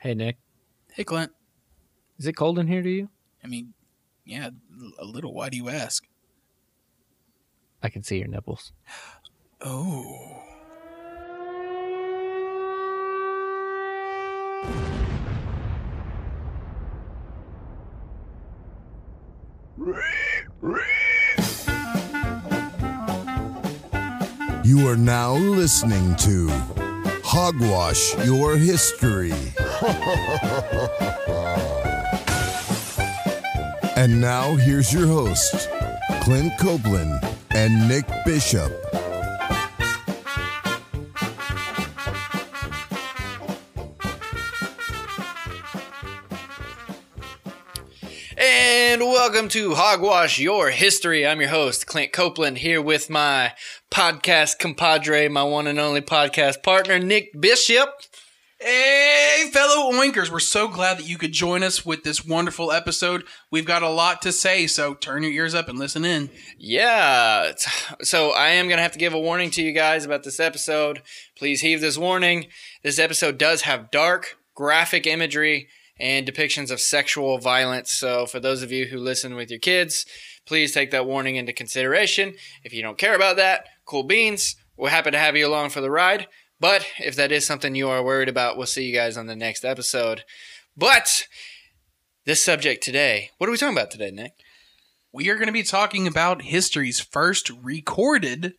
Hey, Nick. Hey, Clint. Is it cold in here to you? I mean, yeah, a little. Why do you ask? I can see your nipples. Oh. You are now listening to Hogwash Your History. and now here's your host, Clint Copeland and Nick Bishop. And welcome to Hogwash Your History. I'm your host, Clint Copeland, here with my podcast compadre, my one and only podcast partner, Nick Bishop. Hey, fellow Oinkers, we're so glad that you could join us with this wonderful episode. We've got a lot to say, so turn your ears up and listen in. Yeah, so I am going to have to give a warning to you guys about this episode. Please heed this warning. This episode does have dark, graphic imagery and depictions of sexual violence. So, for those of you who listen with your kids, please take that warning into consideration. If you don't care about that, cool beans. We're happy to have you along for the ride. But if that is something you are worried about, we'll see you guys on the next episode. But this subject today, what are we talking about today, Nick? We are going to be talking about history's first recorded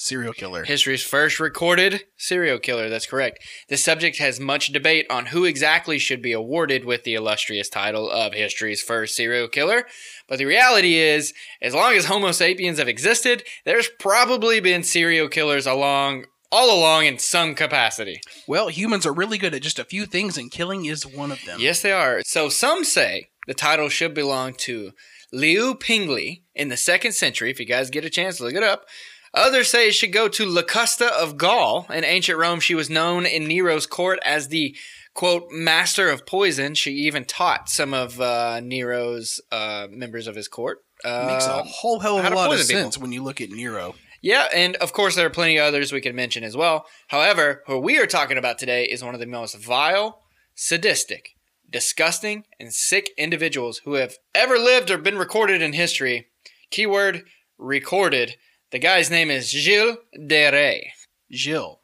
serial killer. History's first recorded serial killer. That's correct. This subject has much debate on who exactly should be awarded with the illustrious title of history's first serial killer. But the reality is, as long as Homo sapiens have existed, there's probably been serial killers along all along in some capacity. Well, humans are really good at just a few things, and killing is one of them. Yes, they are. So some say the title should belong to Liu Pengli in the second century. If you guys get a chance, look it up. Others say it should go to Locusta of Gaul. In ancient Rome, she was known in Nero's court as the quote master of poison. She even taught some of uh, Nero's uh, members of his court. Uh, Makes a whole hell of a lot of poison people. sense when you look at Nero. yeah, and of course there are plenty of others we could mention as well. However, who we are talking about today is one of the most vile, sadistic, disgusting, and sick individuals who have ever lived or been recorded in history. Keyword recorded. The guy's name is Gilles de Rais. Jill.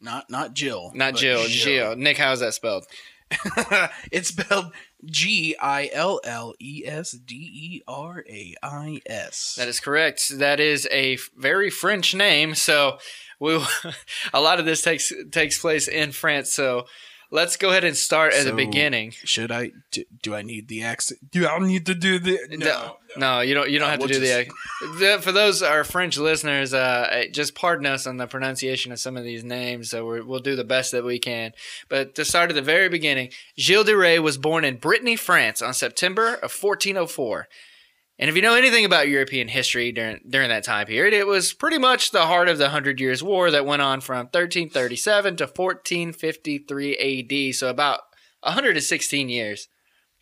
Not not Jill. Not Jill, Gilles. Nick, how's that spelled? it's spelled G I L L E S D E R A I S. That is correct. That is a very French name. So we a lot of this takes takes place in France. So let's go ahead and start at the beginning. Should I? Do, do I need the accent? Do I need to do the? No, no, you don't. You don't Uh, have we'll to do just- the. For those our French listeners, uh, just pardon us on the pronunciation of some of these names. So we're, we'll do the best that we can. But to start at the very beginning, Gilles de Rais was born in Brittany, France, on September of 1404. And if you know anything about European history during during that time period, it was pretty much the heart of the Hundred Years' War that went on from 1337 to 1453 A.D. So about 116 years.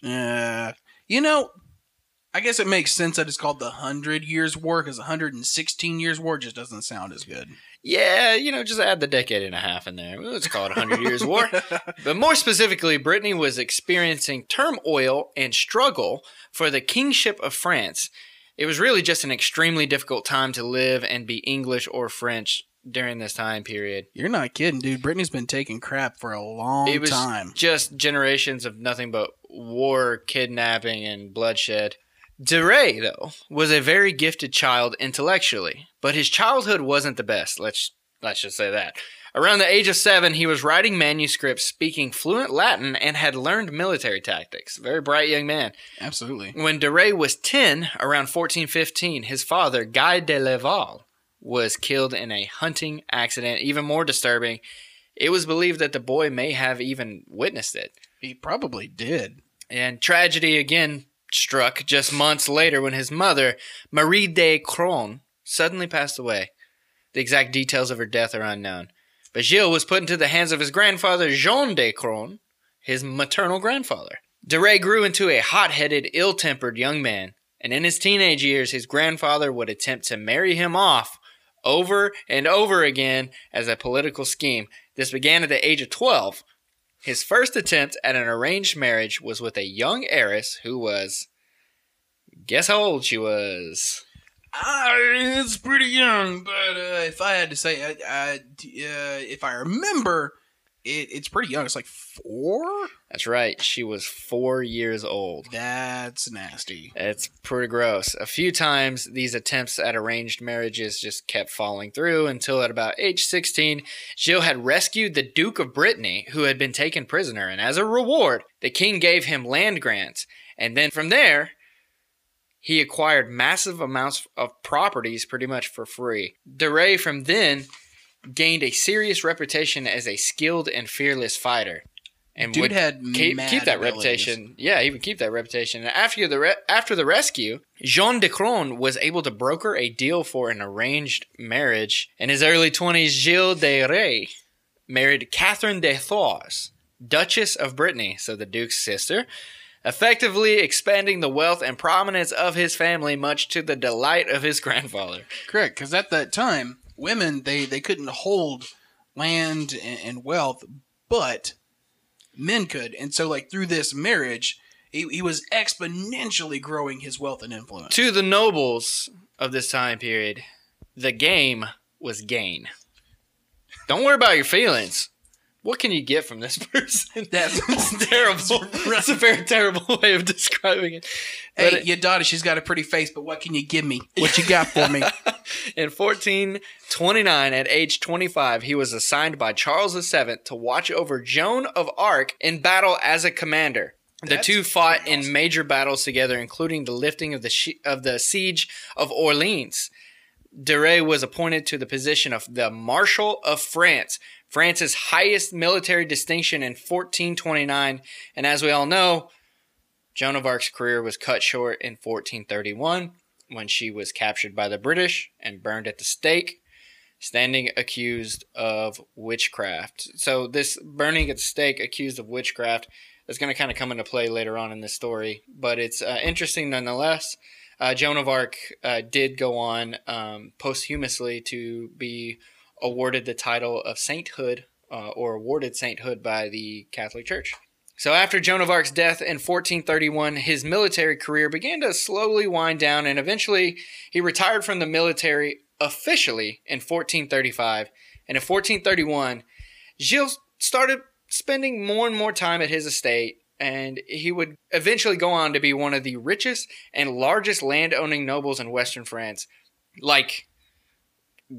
Uh, you know, I guess it makes sense that it's called the Hundred Years' War because 116 Years' War just doesn't sound as good. Yeah, you know, just add the decade and a half in there. Let's call it 100 Years War. But more specifically, Brittany was experiencing turmoil and struggle for the kingship of France. It was really just an extremely difficult time to live and be English or French during this time period. You're not kidding, dude. Brittany's been taking crap for a long it was time. just generations of nothing but war, kidnapping, and bloodshed. De Rais, though, was a very gifted child intellectually, but his childhood wasn't the best. Let's let's just say that. Around the age of seven, he was writing manuscripts, speaking fluent Latin, and had learned military tactics. Very bright young man. Absolutely. When De Rais was 10, around 1415, his father, Guy de Laval, was killed in a hunting accident. Even more disturbing, it was believed that the boy may have even witnessed it. He probably did. And tragedy again struck just months later when his mother, Marie de Craon, suddenly passed away. The exact details of her death are unknown. But Gilles was put into the hands of his grandfather, Jean de Craon, his maternal grandfather. De Rais grew into a hot headed, ill tempered young man, and in his teenage years, his grandfather would attempt to marry him off over and over again as a political scheme. This began at the age of 12 His first attempt at an arranged marriage was with a young heiress who was. Guess how old she was? Ah, it's pretty young, but uh, if I had to say, I, I, uh, if I remember, it, it's pretty young. It's like four. That's right. She was four years old. That's nasty. It's pretty gross. A few times, these attempts at arranged marriages just kept falling through until at about age 16, Jill had rescued the Duke of Brittany, who had been taken prisoner. And as a reward, the king gave him land grants. And then from there, he acquired massive amounts of properties pretty much for free. De Rais from then gained a serious reputation as a skilled and fearless fighter. And Dude would had keep, keep that abilities. reputation. Yeah, he would keep that reputation. And after the re- after the rescue, Jean de Craon was able to broker a deal for an arranged marriage. In his early twenties, Gilles de Rais married Catherine de Thouars, Duchess of Brittany, so the Duke's sister, effectively expanding the wealth and prominence of his family, much to the delight of his grandfather. Correct, because at that time, women they they couldn't hold land and, and wealth, but men could, and so like through this marriage, he, he was exponentially growing his wealth and influence. To the nobles of this time period, the game was gain. Don't worry about your feelings. What can you get from this person? That's That's terrible. That's a very terrible way of describing it. But Hey, it- your daughter, she's got a pretty face, but what can you give me? What you got for me? In 1429, at age 25, he was assigned by Charles VII to watch over Joan of Arc in battle as a commander. The That's two fought pretty in major battles together, including the lifting of the she- of the siege of Orleans. De Rais was appointed to the position of the Marshal of France, France's highest military distinction in 1429. And as we all know, Joan of Arc's career was cut short in 1431 when she was captured by the British and burned at the stake, standing accused of witchcraft. So, this burning at the stake, accused of witchcraft, is going to kind of come into play later on in this story, but it's uh, interesting nonetheless. Uh, Joan of Arc uh, did go on um, posthumously to be awarded the title of sainthood uh, or awarded sainthood by the Catholic Church. So after Joan of Arc's death in 1431, his military career began to slowly wind down and eventually he retired from the military officially in 1435. And in 1431, Gilles started spending more and more time at his estate and he would eventually go on to be one of the richest and largest land-owning nobles in western France. Like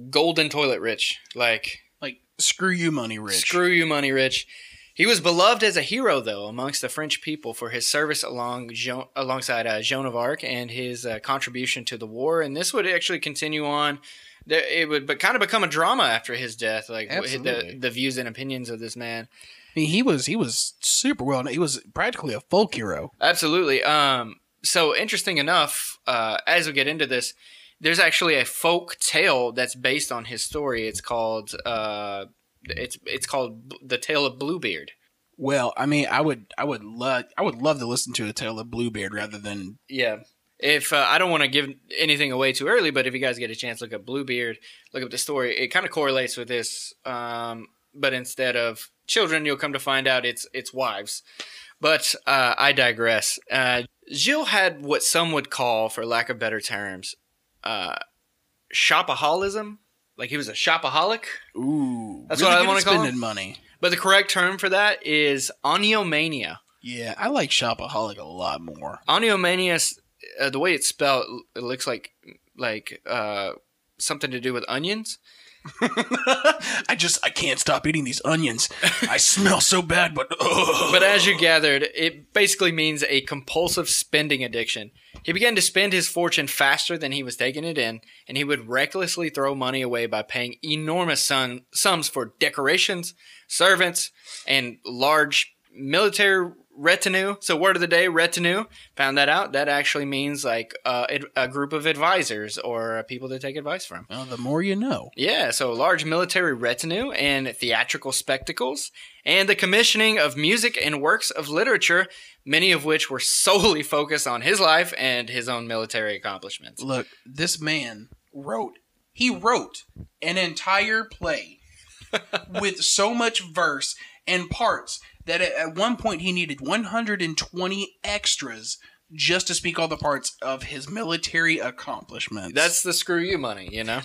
golden toilet rich, like Like screw you, money rich. Screw you, money rich. He was beloved as a hero, though, amongst the French people for his service along alongside uh, Joan of Arc and his uh, contribution to the war. And this would actually continue on. It would but kind of become a drama after his death, like the, the views and opinions of this man. I mean, he was he was super well. He was practically a folk hero. Absolutely. Um, so interesting enough, uh, as we get into this, there's actually a folk tale that's based on his story. It's called uh, it's it's called the Tale of Bluebeard. Well, I mean, I would I would love I would love to listen to a tale of Bluebeard rather than Yeah. If uh, I don't want to give anything away too early, but if you guys get a chance, look up Bluebeard, look up the story. It kind of correlates with this, um, but instead of children, you'll come to find out it's it's wives. But uh, I digress. Uh, Gilles had what some would call, for lack of better terms, uh, shopaholism. Like he was a shopaholic. ooh. That's really what I wanna at call spending him. money. But the correct term for that is oniomania. Yeah, I like shopaholic a lot more. Oniomania, uh, the way it's spelled, it looks like like uh, something to do with onions. I just I can't stop eating these onions. I smell so bad, but But as you gathered, it basically means a compulsive spending addiction. He began to spend his fortune faster than he was taking it in, and he would recklessly throw money away by paying enormous sum, sums for decorations, servants, and large military retinue. So, word of the day, retinue. Found that out. That actually means like uh, a group of advisors or uh, people to take advice from. well, the more you know. Yeah, so large military retinue and theatrical spectacles, and the commissioning of music and works of literature, many of which were solely focused on his life and his own military accomplishments. Look, this man wrote. He wrote an entire play with so much verse and parts that at, one point he needed 120 extras just to speak all the parts of his military accomplishments. That's the screw you money, you know?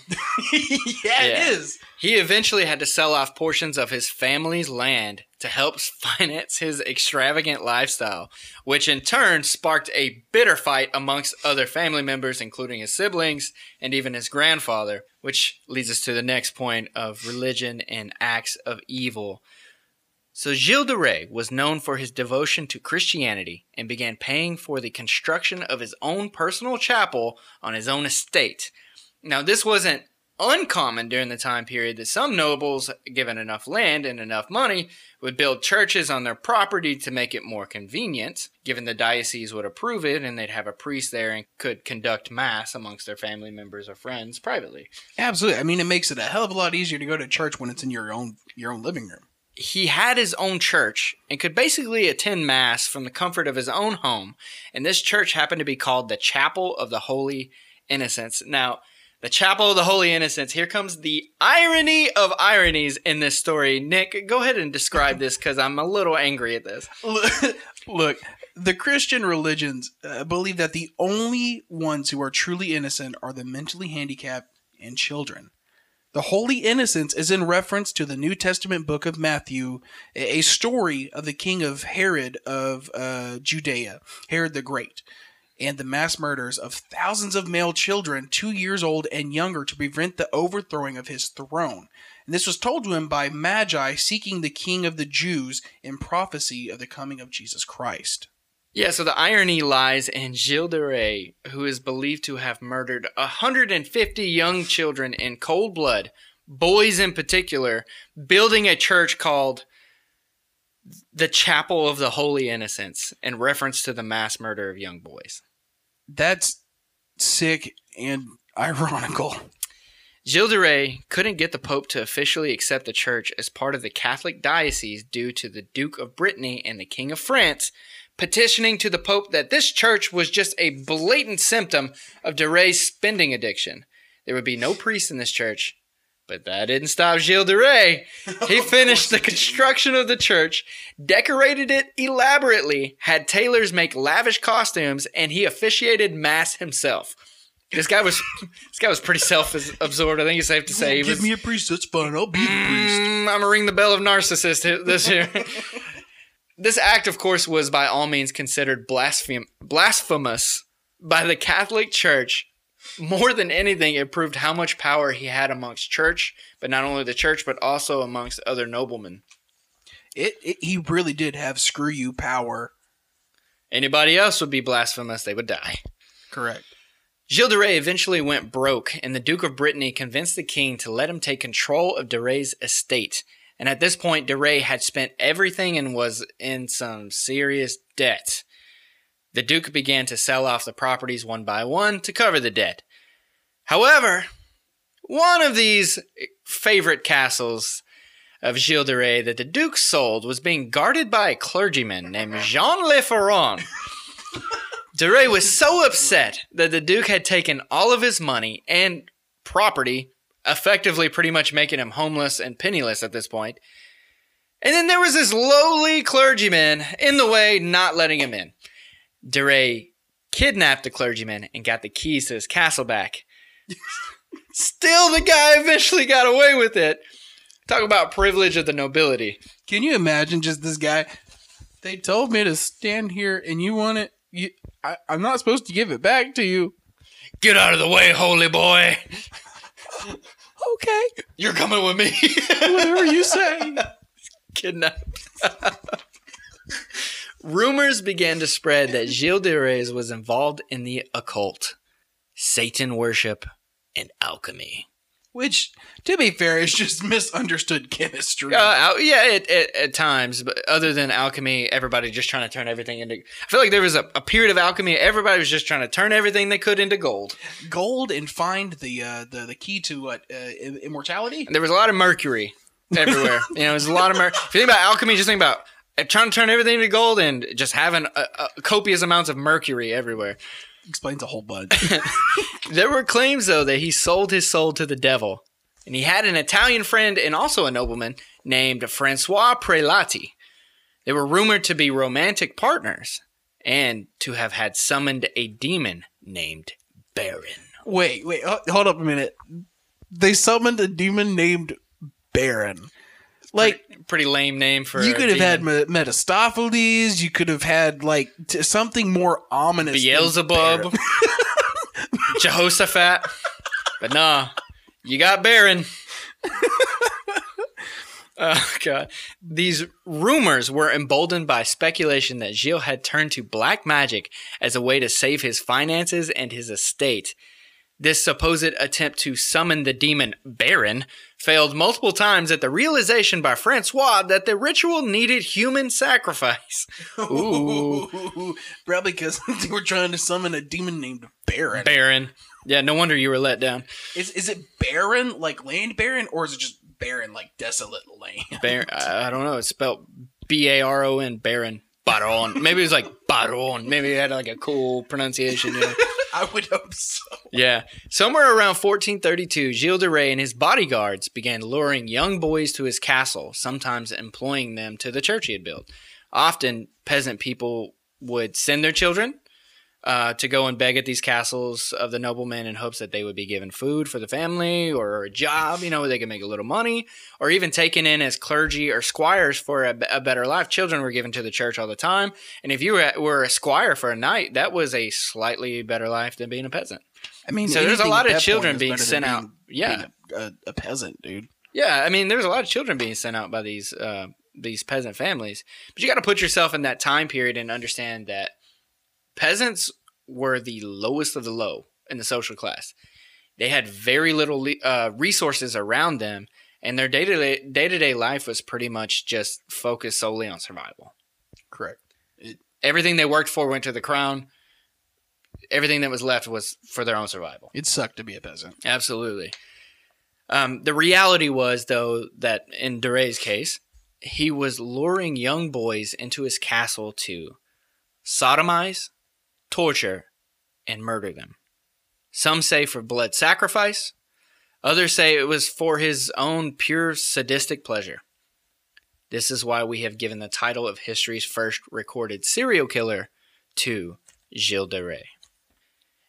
yeah, Yeah. it is. He eventually had to sell off portions of his family's land to help finance his extravagant lifestyle, which in turn sparked a bitter fight amongst other family members, including his siblings and even his grandfather, which leads us to the next point of religion and acts of evil. So Gilles de Rais was known for his devotion to Christianity and began paying for the construction of his own personal chapel on his own estate. Now, this wasn't uncommon during the time period that some nobles, given enough land and enough money, would build churches on their property to make it more convenient, given the diocese would approve it and they'd have a priest there and could conduct mass amongst their family members or friends privately. Absolutely. I mean, it makes it a hell of a lot easier to go to church when it's in your own your own living room. He had his own church and could basically attend mass from the comfort of his own home. And this church happened to be called the Chapel of the Holy Innocents. Now, the Chapel of the Holy Innocents, here comes the irony of ironies in this story. Nick, go ahead and describe this because I'm a little angry at this. Look, the Christian religions uh, believe that the only ones who are truly innocent are the mentally handicapped and children. The Holy Innocents is in reference to the New Testament book of Matthew, a story of the king of Herod of uh, Judea, Herod the Great, and the mass murders of thousands of male children two years old and younger to prevent the overthrowing of his throne. And this was told to him by Magi seeking the king of the Jews in prophecy of the coming of Jesus Christ. Yeah, so the irony lies in Gilles de Rais, who is believed to have murdered 150 young children in cold blood, boys in particular, building a church called the Chapel of the Holy Innocents in reference to the mass murder of young boys. That's sick and ironical. Gilles de Rais couldn't get the Pope to officially accept the church as part of the Catholic diocese due to the Duke of Brittany and the King of France petitioning to the Pope that this church was just a blatant symptom of de Rais' spending addiction. There would be no priest in this church, but that didn't stop Gilles de Rais. He finished the construction of the church, decorated it elaborately, had tailors make lavish costumes, and he officiated mass himself. This guy was this guy was pretty self-absorbed. I think it's safe to say he Give was. me a priest, that's fine. I'll be the priest. Mm, I'm gonna ring the bell of narcissist this year. this act, of course, was by all means considered blasphem- blasphemous by the Catholic Church. More than anything, it proved how much power he had amongst church, but not only the church, but also amongst other noblemen. It, it, he really did have screw you power. Anybody else would be blasphemous; they would die. Correct. Gilles de Rais eventually went broke, and the Duke of Brittany convinced the king to let him take control of de Rais' estate. And at this point, de Rais had spent everything and was in some serious debt. The Duke began to sell off the properties one by one to cover the debt. However, one of these favorite castles of Gilles de Rais that the Duke sold was being guarded by a clergyman named Jean Le Ferron. De Rais was so upset that the Duke had taken all of his money and property, effectively pretty much making him homeless and penniless at this point. And then there was this lowly clergyman in the way, not letting him in. De Rais kidnapped the clergyman and got the keys to his castle back. Still, the guy eventually got away with it. Talk about privilege of the nobility. Can you imagine just this guy? They told me to stand here, and you want it. You, I, I'm not supposed to give it back to you. Get out of the way, holy boy. Okay, You're coming with me. whatever you say. kidnapped. Rumors began to spread that Gilles de Rais was involved in the occult, Satan worship, and alchemy. Which, to be fair, is just misunderstood chemistry. Uh, yeah, it, it, at times, but other than alchemy, everybody just trying to turn everything into. I feel like there was a, a period of alchemy. Everybody was just trying to turn everything they could into gold. Gold and find the uh, the the key to what uh, immortality. And there was a lot of mercury everywhere. you know, there's a lot of mercury. If you think about alchemy, just think about uh, trying to turn everything into gold and just having uh uh copious amounts of mercury everywhere. Explains a whole bunch. There were claims, though, that he sold his soul to the devil and he had an Italian friend and also a nobleman named Francois Prelati. They were rumored to be romantic partners and to have had summoned a demon named Baron. Wait, wait, hold up a minute. They summoned a demon named Baron. Like Pretty lame name for you could have had demon. Me- Mephistopheles. You could have had like t- something more ominous. Beelzebub. Jehoshaphat, but nah, you got Baron. Oh god. These rumors were emboldened by speculation that Gilles had turned to black magic as a way to save his finances and his estate. This supposed attempt to summon the demon Baron failed multiple times at the realization by Francois that the ritual needed human sacrifice. Ooh. Probably because they were trying to summon a demon named Baron. Baron. Yeah, no wonder you were let down. Is is it Baron like land Baron or is it just Baron like desolate land? Baron, I I don't know. It's spelled B A R O N. Baron. Baron. Maybe it was like Baron. Maybe it had like a cool pronunciation. You know? I would hope so. Yeah. Somewhere around 1432, Gilles de Rais and his bodyguards began luring young boys to his castle, sometimes employing them to the church he had built. Often, peasant people would send their children uh, to go and beg at these castles of the noblemen in hopes that they would be given food for the family or a job, you know, where they could make a little money, or even taken in as clergy or squires for a, a better life. Children were given to the church all the time. And if you were, were a squire for a knight, that was a slightly better life than being a peasant. I mean, So there's a lot of children being sent out. Yeah. a, a, a peasant, dude. Yeah, I mean, there's a lot of children being sent out by these uh, these peasant families, but you got to put yourself in that time period and understand that peasants were the lowest of the low in the social class. They had very little uh, resources around them, and their day to day day to day life was pretty much just focused solely on survival. Correct. Everything they worked for went to the crown. Everything that was left was for their own survival. It sucked to be a peasant. Absolutely. Um, the reality was, though, that in De Rais' case, he was luring young boys into his castle to sodomize, torture, and murder them. Some say for blood sacrifice, others say it was for his own pure sadistic pleasure. This is why we have given the title of history's first recorded serial killer to Gilles de Rais.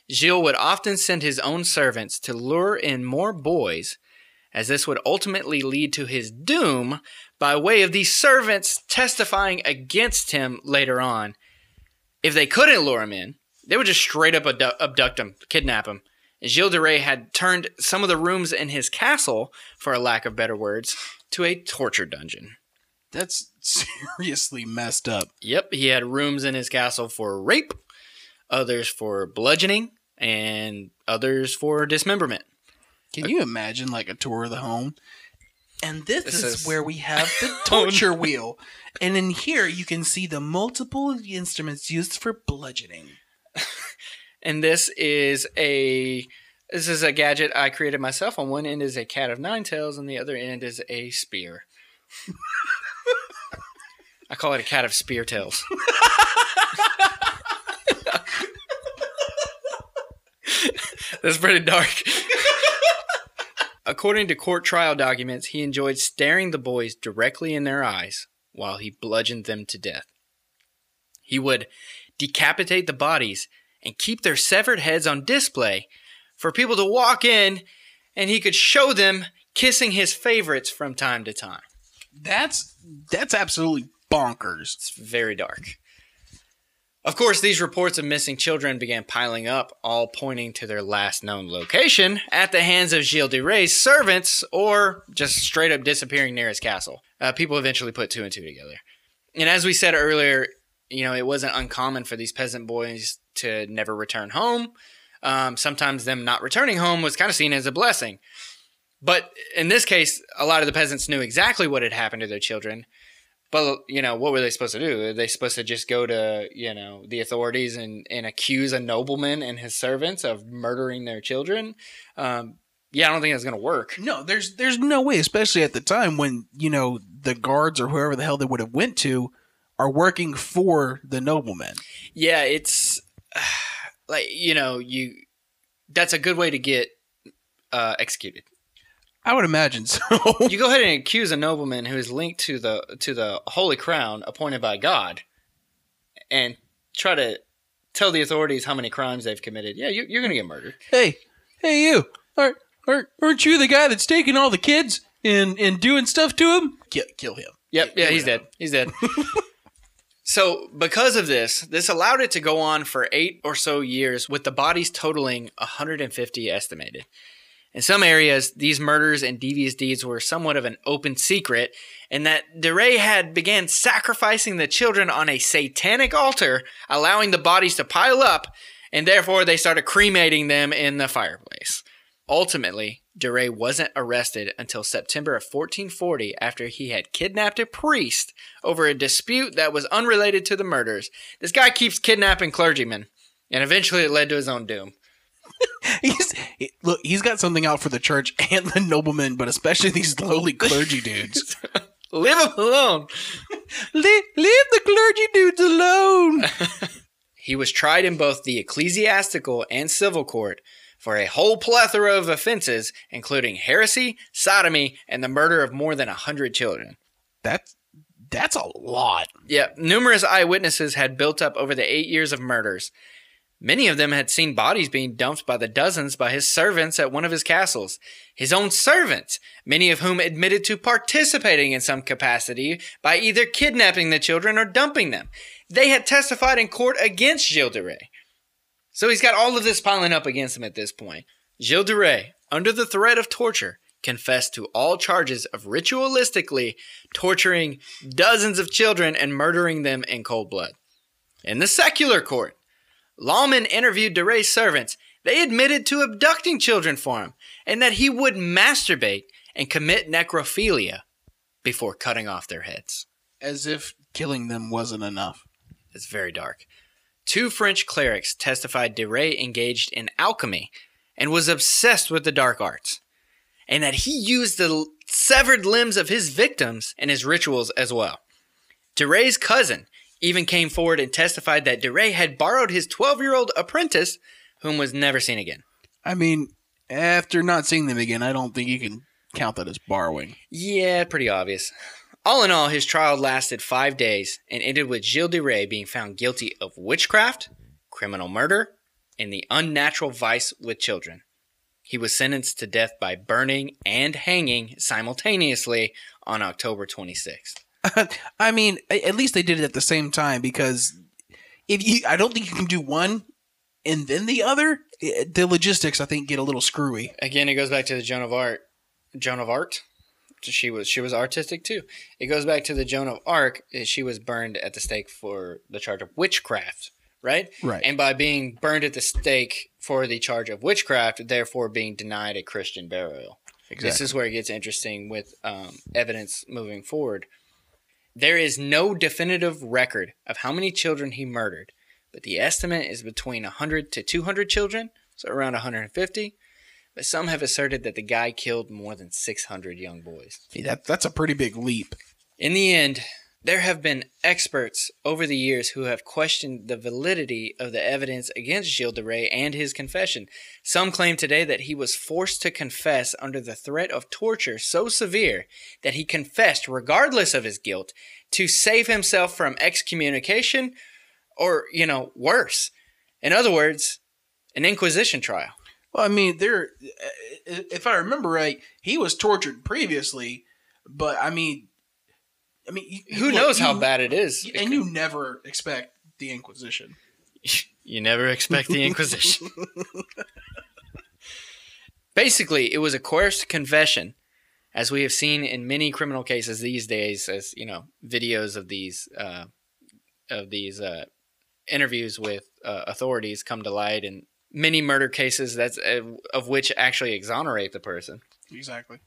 Gilles would often send his own servants to lure in more boys, as this would ultimately lead to his doom by way of these servants testifying against him later on. If they couldn't lure him in, they would just straight up abdu- abduct him, kidnap him. And Gilles de Rais had turned some of the rooms in his castle, for a lack of better words, to a torture dungeon. That's seriously messed up. Yep, he had rooms in his castle for rape, others for bludgeoning, and others for dismemberment. Can you imagine like a tour of the home? And this, This is, is- where we have the torture wheel. And in here you can see the multiple instruments used for bludgeoning. And this is a this is a gadget I created myself. On one end is a cat of nine tails, and the other end is a spear. I call it a cat of spear tails. That's pretty dark. According to court trial documents, he enjoyed staring the boys directly in their eyes while he bludgeoned them to death. He would decapitate the bodies and keep their severed heads on display for people to walk in and he could show them kissing his favorites from time to time. That's that's absolutely bonkers. It's very dark. Of course, these reports of missing children began piling up, all pointing to their last known location at the hands of Gilles de Rais' servants or just straight up disappearing near his castle. Uh, people eventually put two and two together. And as we said earlier, you know, it wasn't uncommon for these peasant boys to never return home. Um, sometimes them not returning home was kind of seen as a blessing. But in this case, a lot of the peasants knew exactly what had happened to their children. But you know, what were they supposed to do? Are they supposed to just go to you know the authorities and and accuse a nobleman and his servants of murdering their children? Um, yeah, I don't think that's gonna work. No, there's there's no way, especially at the time when, you know, the guards or whoever the hell they would have went to are working for the nobleman. Yeah, it's like you know you. That's a good way to get uh, executed. I would imagine so. you go ahead and accuse a nobleman who is linked to the to the holy crown appointed by God, and try to tell the authorities how many crimes they've committed. Yeah, you, you're going to get murdered. hey, hey, you! Aren't, aren't aren't you the guy that's taking all the kids and and doing stuff to them? Kill, kill him. Yep, yeah, he's dead. He's dead. so, because of this, this allowed it to go on for eight or so years, with the bodies totaling 150 estimated. In some areas, these murders and devious deeds were somewhat of an open secret, and that de Rais had began sacrificing the children on a satanic altar, allowing the bodies to pile up, and therefore they started cremating them in the fireplace. Ultimately, de Rais wasn't arrested until September of 1440 after he had kidnapped a priest over a dispute that was unrelated to the murders. This guy keeps kidnapping clergymen, and eventually it led to his own doom. He's he- look. He's got something out for the church and the noblemen, but especially these lowly clergy dudes. Leave them alone. leave, leave the clergy dudes alone. He was tried in both the ecclesiastical and civil court for a whole plethora of offenses, including heresy, sodomy, and the murder of more than a hundred children. That's that's a lot. Yeah, numerous eyewitnesses had built up over the eight years of murders. Many of them had seen bodies being dumped by the dozens by his servants at one of his castles. His own servants, many of whom admitted to participating in some capacity by either kidnapping the children or dumping them. They had testified in court against Gilles de Rais. So he's got all of this piling up against him at this point. Gilles de Rais, under the threat of torture, confessed to all charges of ritualistically torturing dozens of children and murdering them in cold blood. In the secular court, Lawman interviewed de Rais's servants. They admitted to abducting children for him and that he would masturbate and commit necrophilia before cutting off their heads. As if killing them wasn't enough. It's very dark. Two French clerics testified de Rais engaged in alchemy and was obsessed with the dark arts, and that he used the severed limbs of his victims in his rituals as well. de Rais's cousin even came forward and testified that de Rais had borrowed his 12 year old apprentice, whom was never seen again. I mean, after not seeing them again, I don't think you can count that as borrowing. Yeah, pretty obvious. All in all, his trial lasted five days and ended with Gilles de Rais being found guilty of witchcraft, criminal murder, and the unnatural vice with children. He was sentenced to death by burning and hanging simultaneously on October 26th. I mean, at least they did it at the same time because if you, I don't think you can do one and then the other. The logistics, I think, get a little screwy. Again, it goes back to the Joan of Arc. Joan of Arc. She was she was artistic too. It goes back to the Joan of Arc. eh, She was burned at the stake for the charge of witchcraft, right? Right. And by being burned at the stake for the charge of witchcraft, therefore being denied a Christian burial. Exactly. This is where it gets interesting with um, evidence moving forward. There is no definitive record of how many children he murdered, but the estimate is between 100 to 200 children, so around 150. But some have asserted that the guy killed more than 600 young boys. See, that that's a pretty big leap. In the end, there have been experts over the years who have questioned the validity of the evidence against Gilles de Rais and his confession. Some claim today that he was forced to confess under the threat of torture so severe that he confessed regardless of his guilt to save himself from excommunication or, you know, worse. In other words, an inquisition trial. Well, I mean, there. If I remember right, he was tortured previously, but I mean, I mean, you- Who look, knows how bad it is? And you never expect the Inquisition. You never expect the Inquisition. Basically, it was a coerced confession, as we have seen in many criminal cases these days. As you know, videos of these uh, of these uh, interviews with uh, authorities come to light, and many murder cases that's uh, of which actually exonerate the person. Exactly.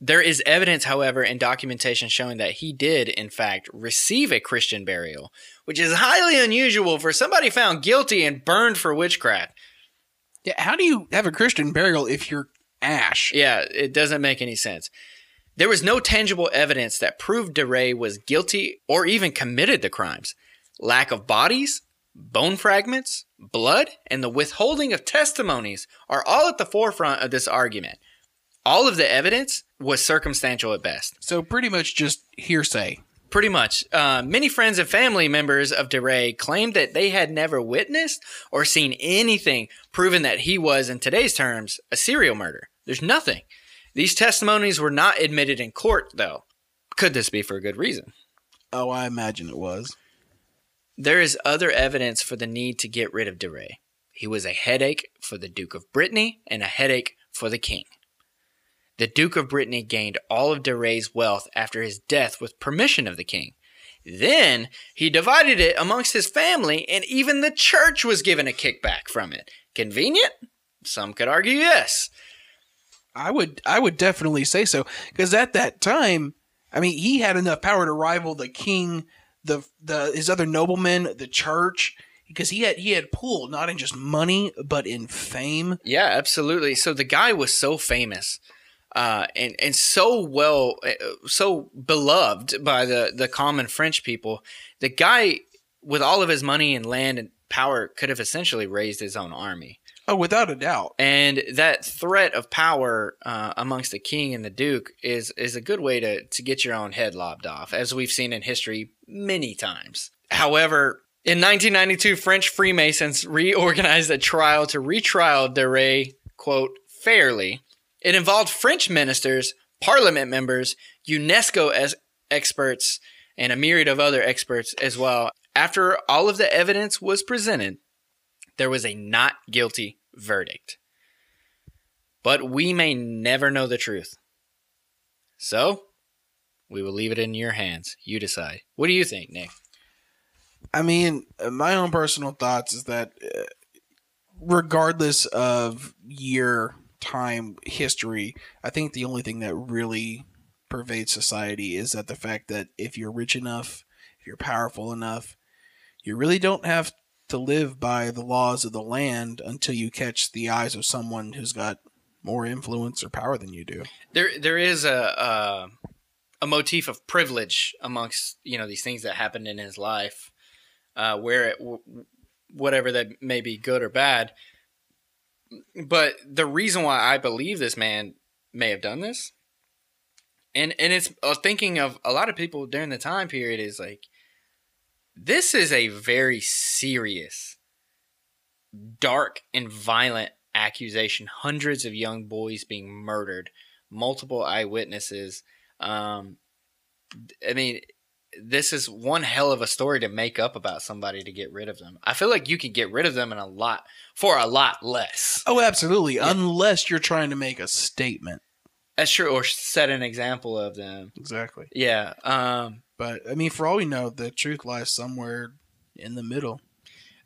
There is evidence, however, and documentation showing that he did, in fact, receive a Christian burial, which is highly unusual for somebody found guilty and burned for witchcraft. Yeah. How do you have a Christian burial if you're Ash? Yeah, it doesn't make any sense. There was no tangible evidence that proved de Rais was guilty or even committed the crimes. Lack of bodies, bone fragments, blood, and the withholding of testimonies are all at the forefront of this argument. All of the evidence was circumstantial at best. So pretty much just hearsay. Pretty much. Uh, many friends and family members of de Rais claimed that they had never witnessed or seen anything proving that he was, in today's terms, a serial murderer. There's nothing. These testimonies were not admitted in court, though. Could this be for a good reason? Oh, I imagine it was. There is other evidence for the need to get rid of de Rais. He was a headache for the Duke of Brittany and a headache for the king. The Duke of Brittany gained all of De DeRay's wealth after his death with permission of the king. Then he divided it amongst his family, and even the church was given a kickback from it. Convenient? Some could argue yes. I would I would definitely say so because at that time, I mean, he had enough power to rival the king, the the his other noblemen, the church, because he had he had pull not in just money but in fame. Yeah, absolutely. So the guy was so famous uh, and and so well, uh, so beloved by the the common French people. The guy, with all of his money and land and power, could have essentially raised his own army. Oh, without a doubt. And that threat of power uh, amongst the king and the duke is is a good way to to get your own head lobbed off, as we've seen in history many times. However, in 1992, French Freemasons reorganized a trial to retrial de Rais, quote, fairly. It involved French ministers, parliament members, UNESCO as experts, and a myriad of other experts as well. After all of the evidence was presented, there was a not guilty verdict. But we may never know the truth. So, we will leave it in your hands. You decide. What do you think, Nick? I mean, my own personal thoughts is that uh, regardless of year, time, history, I think the only thing that really pervades society is that the fact that if you're rich enough, if you're powerful enough, you really don't have to live by the laws of the land until you catch the eyes of someone who's got more influence or power than you do. There, there is a, a a motif of privilege amongst you know these things that happened in his life, uh, where it, whatever that may be good or bad. But the reason why I believe this man may have done this, and and it's uh, thinking of a lot of people during the time period is like, this is a very serious, dark and violent accusation. Hundreds of young boys being murdered, multiple eyewitnesses. Um, I mean, this is one hell of a story to make up about somebody to get rid of them. I feel like you can get rid of them in a lot for a lot less. Oh, absolutely. Unless you're trying to make a statement. That's true, or set an example of them. Exactly. Yeah. Um, But I mean, for all we know, the truth lies somewhere in the middle.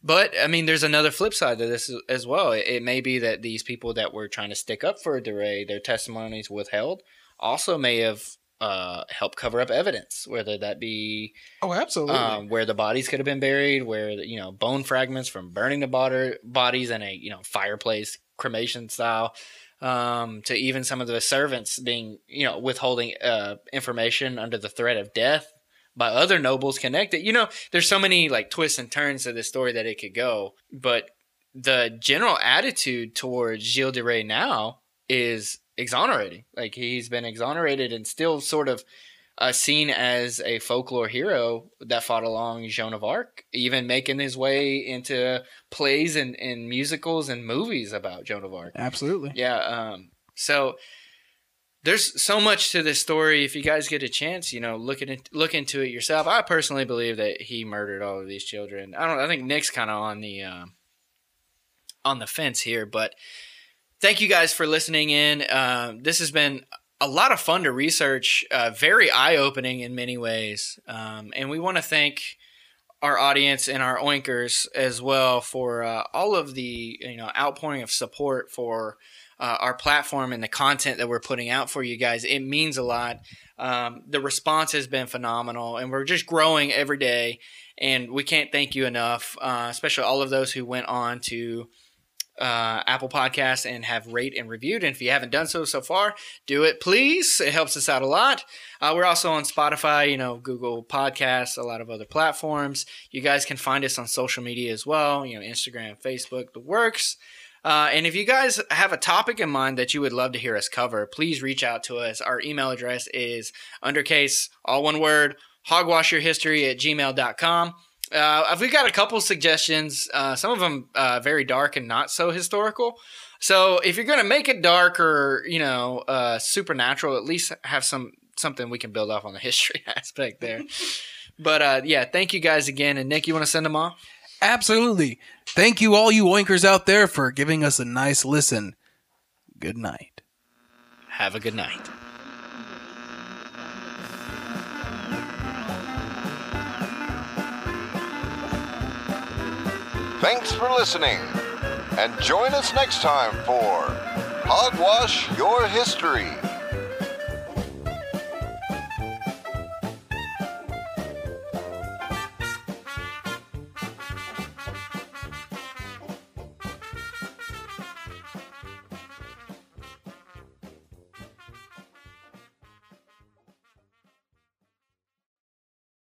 But I mean, there's another flip side to this as well. It, it may be that these people that were trying to stick up for de Rais, their testimonies withheld, also may have uh, helped cover up evidence, whether that be Oh, absolutely. um, where the bodies could have been buried, where you know bone fragments from burning the bod- bodies in a you know fireplace cremation style, um, to even some of the servants being you know withholding uh, information under the threat of death by other nobles connected. You know, there's so many like twists and turns to this story that it could go, but the general attitude towards Gilles de Rais now is exonerating. Like he's been exonerated and still sort of uh, seen as a folklore hero that fought along Joan of Arc, even making his way into plays and, and musicals and movies about Joan of Arc. absolutely. Yeah. Um, so there's so much to this story. If you guys get a chance, you know, look at it, look into it yourself. I personally believe that he murdered all of these children. I don't. I think Nick's kind of on the um, on the fence here, but thank you guys for listening in. Uh, this has been a lot of fun to research, uh, very eye opening in many ways, um, and we want to thank our audience and our oinkers as well for uh, all of the you know outpouring of support for uh, our platform and the content that we're putting out for you guys. It means a lot. Um, the response has been phenomenal, and we're just growing every day. And we can't thank you enough, uh, especially all of those who went on to uh, Apple Podcasts and have rate and reviewed. And if you haven't done so so far, do it, please. It helps us out a lot. Uh, we're also on Spotify, you know, Google Podcasts, a lot of other platforms. You guys can find us on social media as well, you know, Instagram, Facebook, the works. Uh, and if you guys have a topic in mind that you would love to hear us cover, please reach out to us. Our email address is undercase, all one word, hogwashyourhistory at gmail.com. Uh, we've got a couple suggestions, uh, some of them uh, very dark and not so historical. So if you're going to make it dark or, you know, uh, supernatural, at least have some something we can build off on the history aspect there. but uh, yeah, thank you guys again. And Nick, you want to send them off? Absolutely. Thank you, all you oinkers out there, for giving us a nice listen. Good night. Have a good night. Thanks for listening, and join us next time for Hogwash Your History.